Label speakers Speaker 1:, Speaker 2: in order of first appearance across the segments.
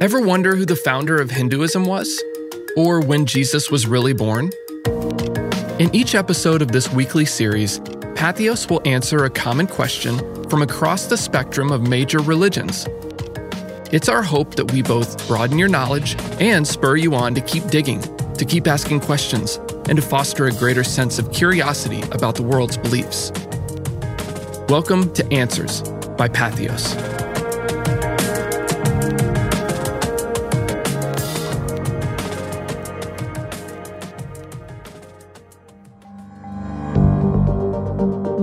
Speaker 1: Ever wonder who the founder of Hinduism was? Or when Jesus was really born? In each episode of this weekly series, Patheos will answer a common question from across the spectrum of major religions. It's our hope that we both broaden your knowledge and spur you on to keep digging, to keep asking questions, and to foster a greater sense of curiosity about the world's beliefs. Welcome to Answers by Patheos.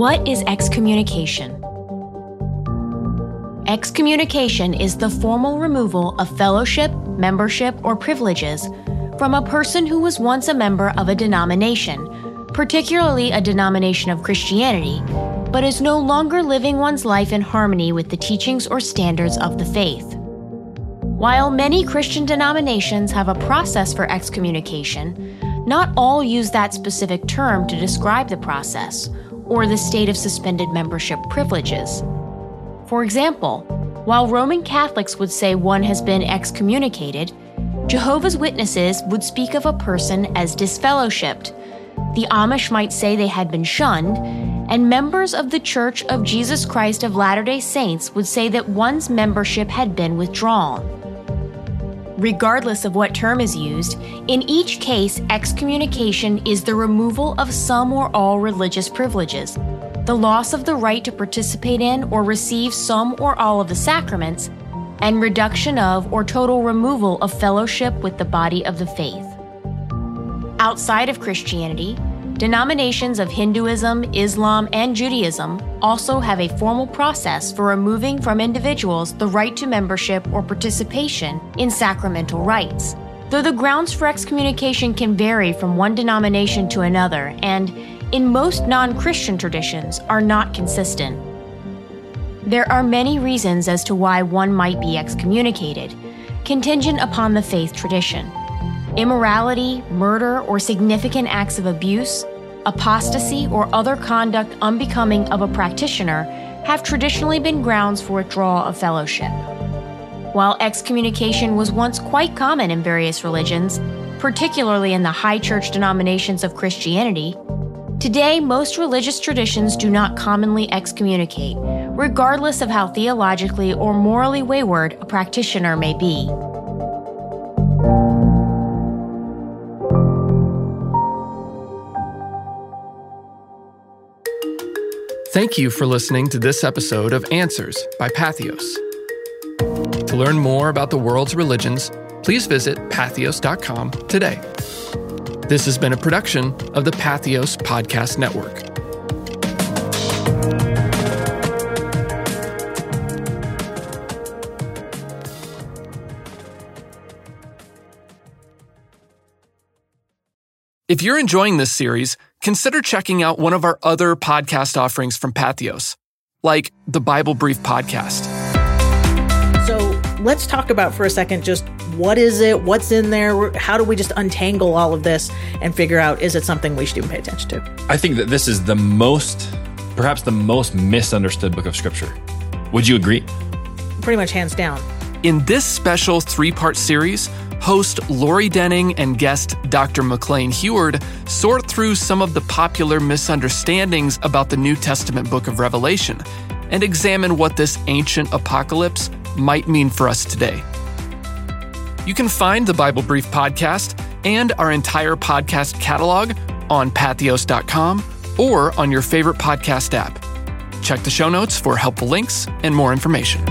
Speaker 2: What is excommunication? Excommunication is the formal removal of fellowship, membership, or privileges from a person who was once a member of a denomination, particularly a denomination of Christianity, but is no longer living one's life in harmony with the teachings or standards of the faith. While many Christian denominations have a process for excommunication, not all use that specific term to describe the process or the state of suspended membership privileges. For example, while Roman Catholics would say one has been excommunicated, Jehovah's Witnesses would speak of a person as disfellowshipped. The Amish might say they had been shunned, and members of the Church of Jesus Christ of Latter day Saints would say that one's membership had been withdrawn. Regardless of what term is used, in each case, excommunication is the removal of some or all religious privileges, the loss of the right to participate in or receive some or all of the sacraments, and reduction of or total removal of fellowship with the body of the faith. Outside of Christianity, Denominations of Hinduism, Islam, and Judaism also have a formal process for removing from individuals the right to membership or participation in sacramental rites. Though the grounds for excommunication can vary from one denomination to another and, in most non Christian traditions, are not consistent. There are many reasons as to why one might be excommunicated, contingent upon the faith tradition. Immorality, murder, or significant acts of abuse, apostasy, or other conduct unbecoming of a practitioner have traditionally been grounds for withdrawal of fellowship. While excommunication was once quite common in various religions, particularly in the high church denominations of Christianity, today most religious traditions do not commonly excommunicate, regardless of how theologically or morally wayward a practitioner may be.
Speaker 1: Thank you for listening to this episode of Answers by Patheos. To learn more about the world's religions, please visit patheos.com today. This has been a production of the Patheos Podcast Network. If you're enjoying this series, consider checking out one of our other podcast offerings from Patheos, like the Bible Brief Podcast.
Speaker 3: So let's talk about for a second just what is it, what's in there, how do we just untangle all of this and figure out is it something we should even pay attention to?
Speaker 4: I think that this is the most, perhaps the most misunderstood book of Scripture. Would you agree?
Speaker 3: Pretty much hands down.
Speaker 1: In this special three part series, host Lori Denning and guest Dr. McLean Heward sort through some of the popular misunderstandings about the New Testament book of Revelation and examine what this ancient apocalypse might mean for us today. You can find the Bible Brief podcast and our entire podcast catalog on patheos.com or on your favorite podcast app. Check the show notes for helpful links and more information.